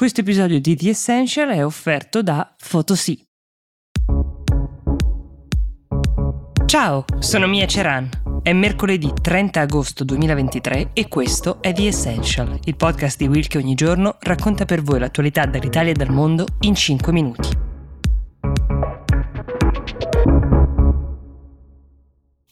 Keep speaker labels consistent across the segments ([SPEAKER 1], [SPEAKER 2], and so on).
[SPEAKER 1] Questo episodio di The Essential è offerto da Photosy. Ciao, sono Mia Ceran. È mercoledì 30 agosto 2023 e questo è The Essential, il podcast di Will che ogni giorno racconta per voi l'attualità dall'Italia e dal mondo in 5 minuti.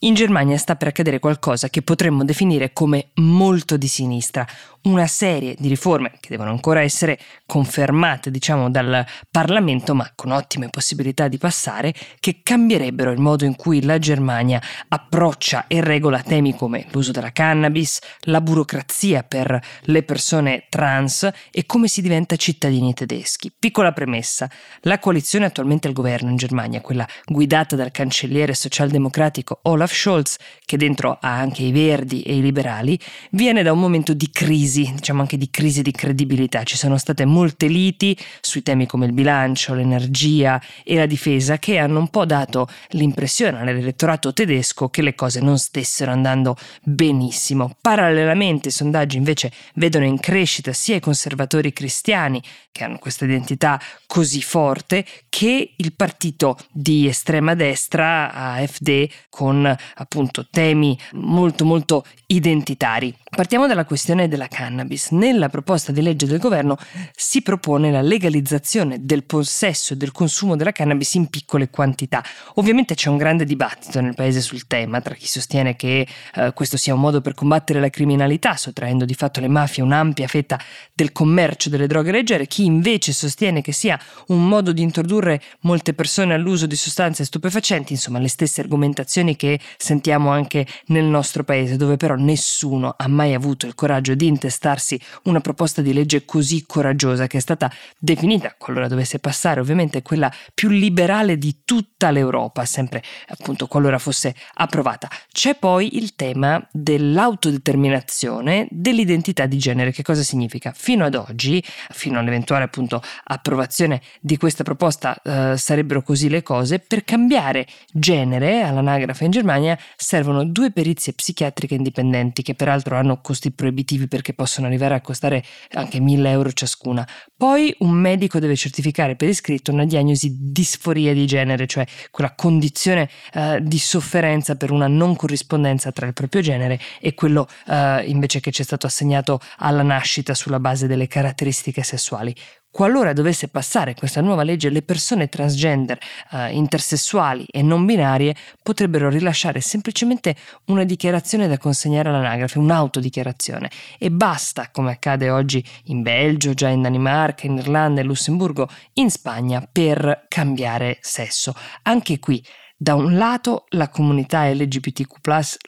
[SPEAKER 1] In Germania sta per accadere qualcosa che potremmo definire come molto di sinistra, una serie di riforme che devono ancora essere confermate, diciamo, dal Parlamento, ma con ottime possibilità di passare, che cambierebbero il modo in cui la Germania approccia e regola temi come l'uso della cannabis, la burocrazia per le persone trans e come si diventa cittadini tedeschi. Piccola premessa, la coalizione attualmente al governo in Germania, quella guidata dal cancelliere socialdemocratico Olaf Olaf Scholz, che dentro ha anche i verdi e i liberali, viene da un momento di crisi, diciamo anche di crisi di credibilità. Ci sono state molte liti sui temi come il bilancio, l'energia e la difesa che hanno un po' dato l'impressione all'elettorato tedesco che le cose non stessero andando benissimo. Parallelamente i sondaggi invece vedono in crescita sia i conservatori cristiani, che hanno questa identità così forte, che il partito di estrema destra, AfD, con appunto temi molto molto identitari. Partiamo dalla questione della cannabis. Nella proposta di legge del governo si propone la legalizzazione del possesso e del consumo della cannabis in piccole quantità. Ovviamente c'è un grande dibattito nel paese sul tema tra chi sostiene che eh, questo sia un modo per combattere la criminalità, sottraendo di fatto alle mafie un'ampia fetta del commercio delle droghe leggere, chi invece sostiene che sia un modo di introdurre molte persone all'uso di sostanze stupefacenti, insomma le stesse argomentazioni che sentiamo anche nel nostro paese, dove però nessuno ha mai avuto il coraggio di intestarsi una proposta di legge così coraggiosa che è stata definita, qualora dovesse passare, ovviamente quella più liberale di tutta l'Europa, sempre appunto qualora fosse approvata. C'è poi il tema dell'autodeterminazione dell'identità di genere. Che cosa significa? Fino ad oggi, fino all'eventuale appunto approvazione di questa proposta, eh, sarebbero così le cose, per cambiare genere all'anagrafe in Germania Germania servono due perizie psichiatriche indipendenti che peraltro hanno costi proibitivi perché possono arrivare a costare anche 1000 euro ciascuna. Poi un medico deve certificare per iscritto una diagnosi di disforia di genere, cioè quella condizione eh, di sofferenza per una non corrispondenza tra il proprio genere e quello eh, invece che ci è stato assegnato alla nascita sulla base delle caratteristiche sessuali. Qualora dovesse passare questa nuova legge, le persone transgender, eh, intersessuali e non binarie potrebbero rilasciare semplicemente una dichiarazione da consegnare all'anagrafe, un'autodichiarazione. E basta, come accade oggi in Belgio, già in Danimarca, in Irlanda e Lussemburgo, in Spagna, per cambiare sesso. Anche qui da un lato la comunità LGBTQ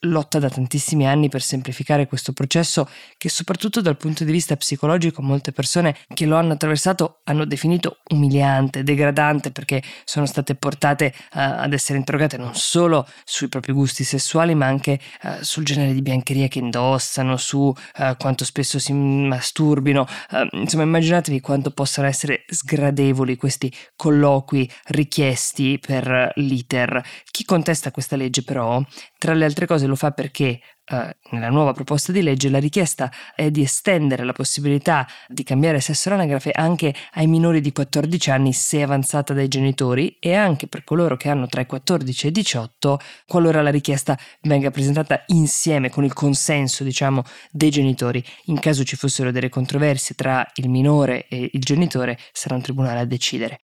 [SPEAKER 1] lotta da tantissimi anni per semplificare questo processo che soprattutto dal punto di vista psicologico molte persone che lo hanno attraversato hanno definito umiliante, degradante perché sono state portate uh, ad essere interrogate non solo sui propri gusti sessuali ma anche uh, sul genere di biancheria che indossano, su uh, quanto spesso si masturbino, insomma immaginatevi quanto possano essere sgradevoli questi colloqui richiesti per l'iter chi contesta questa legge però, tra le altre cose, lo fa perché eh, nella nuova proposta di legge la richiesta è di estendere la possibilità di cambiare sesso all'anagrafe anche ai minori di 14 anni se avanzata dai genitori e anche per coloro che hanno tra i 14 e i 18 qualora la richiesta venga presentata insieme con il consenso diciamo dei genitori. In caso ci fossero delle controversie tra il minore e il genitore sarà un tribunale a decidere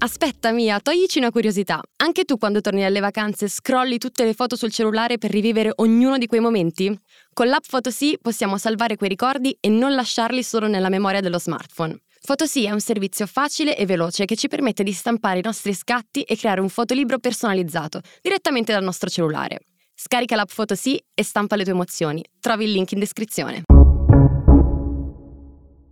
[SPEAKER 2] Aspetta Mia, toglici una curiosità. Anche tu quando torni dalle vacanze scrolli tutte le foto sul cellulare per rivivere ognuno di quei momenti? Con l'app Photosy possiamo salvare quei ricordi e non lasciarli solo nella memoria dello smartphone. Photosy è un servizio facile e veloce che ci permette di stampare i nostri scatti e creare un fotolibro personalizzato direttamente dal nostro cellulare. Scarica l'app Photosy e stampa le tue emozioni. Trovi il link in descrizione.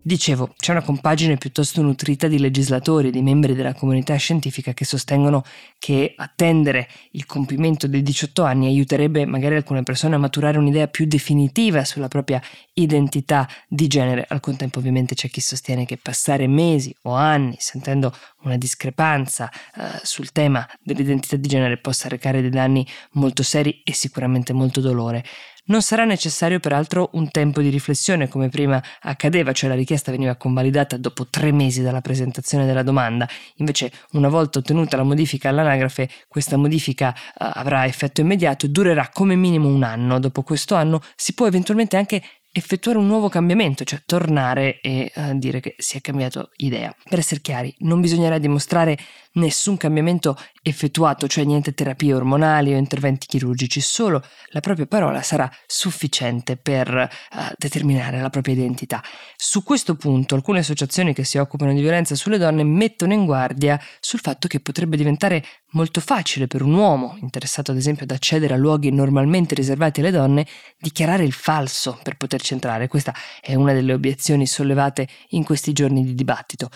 [SPEAKER 1] Dicevo, c'è una compagine piuttosto nutrita di legislatori e di membri della comunità scientifica che sostengono che attendere il compimento dei 18 anni aiuterebbe magari alcune persone a maturare un'idea più definitiva sulla propria identità di genere. Al contempo ovviamente c'è chi sostiene che passare mesi o anni sentendo una discrepanza eh, sul tema dell'identità di genere possa recare dei danni molto seri e sicuramente molto dolore. Non sarà necessario peraltro un tempo di riflessione come prima accadeva, cioè la richiesta veniva convalidata dopo tre mesi dalla presentazione della domanda, invece una volta ottenuta la modifica all'anagrafe questa modifica uh, avrà effetto immediato e durerà come minimo un anno, dopo questo anno si può eventualmente anche effettuare un nuovo cambiamento, cioè tornare e uh, dire che si è cambiato idea. Per essere chiari, non bisognerà dimostrare nessun cambiamento effettuato, cioè niente terapie ormonali o interventi chirurgici, solo la propria parola sarà sufficiente per uh, determinare la propria identità. Su questo punto alcune associazioni che si occupano di violenza sulle donne mettono in guardia sul fatto che potrebbe diventare molto facile per un uomo, interessato ad esempio ad accedere a luoghi normalmente riservati alle donne, dichiarare il falso per poterci entrare. Questa è una delle obiezioni sollevate in questi giorni di dibattito.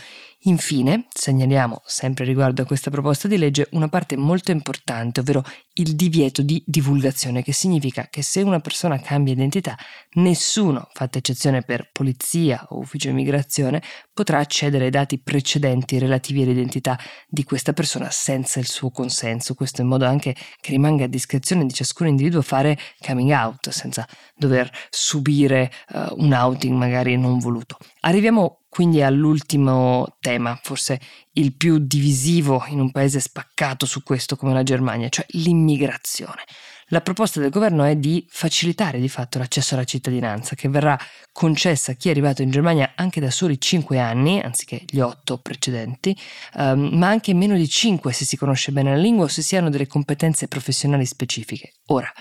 [SPEAKER 1] Infine, segnaliamo, sempre riguardo a questa proposta di legge, una parte molto importante, ovvero il divieto di divulgazione, che significa che se una persona cambia identità, nessuno, fatta eccezione per polizia o ufficio immigrazione, potrà accedere ai dati precedenti relativi all'identità di questa persona senza il suo consenso, questo in modo anche che rimanga a discrezione di ciascun individuo fare coming out, senza dover subire uh, un outing magari non voluto. Arriviamo quindi all'ultimo tema, forse il più divisivo in un paese spaccato su questo come la Germania, cioè l'immigrazione. La proposta del governo è di facilitare di fatto l'accesso alla cittadinanza, che verrà concessa a chi è arrivato in Germania anche da soli 5 anni, anziché gli 8 precedenti, um, ma anche meno di 5 se si conosce bene la lingua o se si hanno delle competenze professionali specifiche. Ora,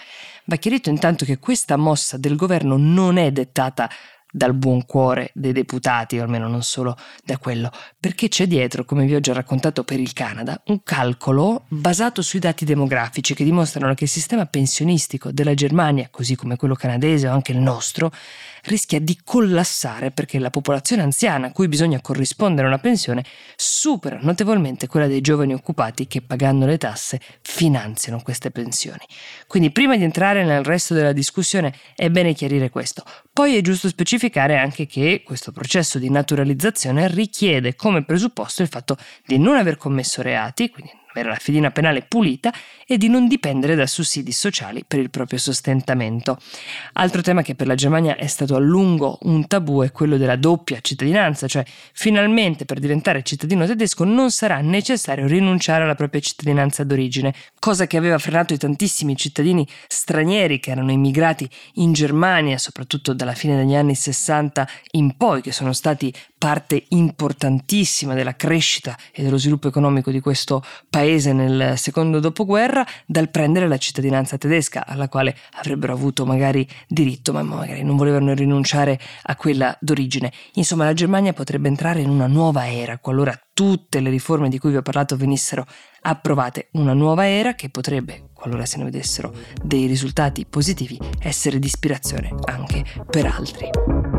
[SPEAKER 1] va chiarito intanto che questa mossa del governo non è dettata dal buon cuore dei deputati, o almeno non solo da quello, perché c'è dietro, come vi ho già raccontato per il Canada, un calcolo basato sui dati demografici che dimostrano che il sistema pensionistico della Germania, così come quello canadese o anche il nostro, rischia di collassare perché la popolazione anziana a cui bisogna corrispondere una pensione supera notevolmente quella dei giovani occupati che pagando le tasse finanziano queste pensioni. Quindi prima di entrare nel resto della discussione è bene chiarire questo. Poi è giusto specificare anche che questo processo di naturalizzazione richiede come presupposto il fatto di non aver commesso reati, quindi avere la fedina penale pulita e di non dipendere da sussidi sociali per il proprio sostentamento. Altro tema che per la Germania è stato a lungo un tabù è quello della doppia cittadinanza, cioè finalmente per diventare cittadino tedesco non sarà necessario rinunciare alla propria cittadinanza d'origine, cosa che aveva frenato i tantissimi cittadini stranieri che erano immigrati in Germania, soprattutto dalla fine degli anni 60 in poi, che sono stati parte importantissima della crescita e dello sviluppo economico di questo paese nel secondo dopoguerra, dal prendere la cittadinanza tedesca, alla quale avrebbero avuto magari diritto, ma magari non volevano rinunciare a quella d'origine. Insomma, la Germania potrebbe entrare in una nuova era qualora tutte le riforme di cui vi ho parlato venissero approvate, una nuova era che potrebbe, qualora se ne vedessero dei risultati positivi, essere di ispirazione anche per altri.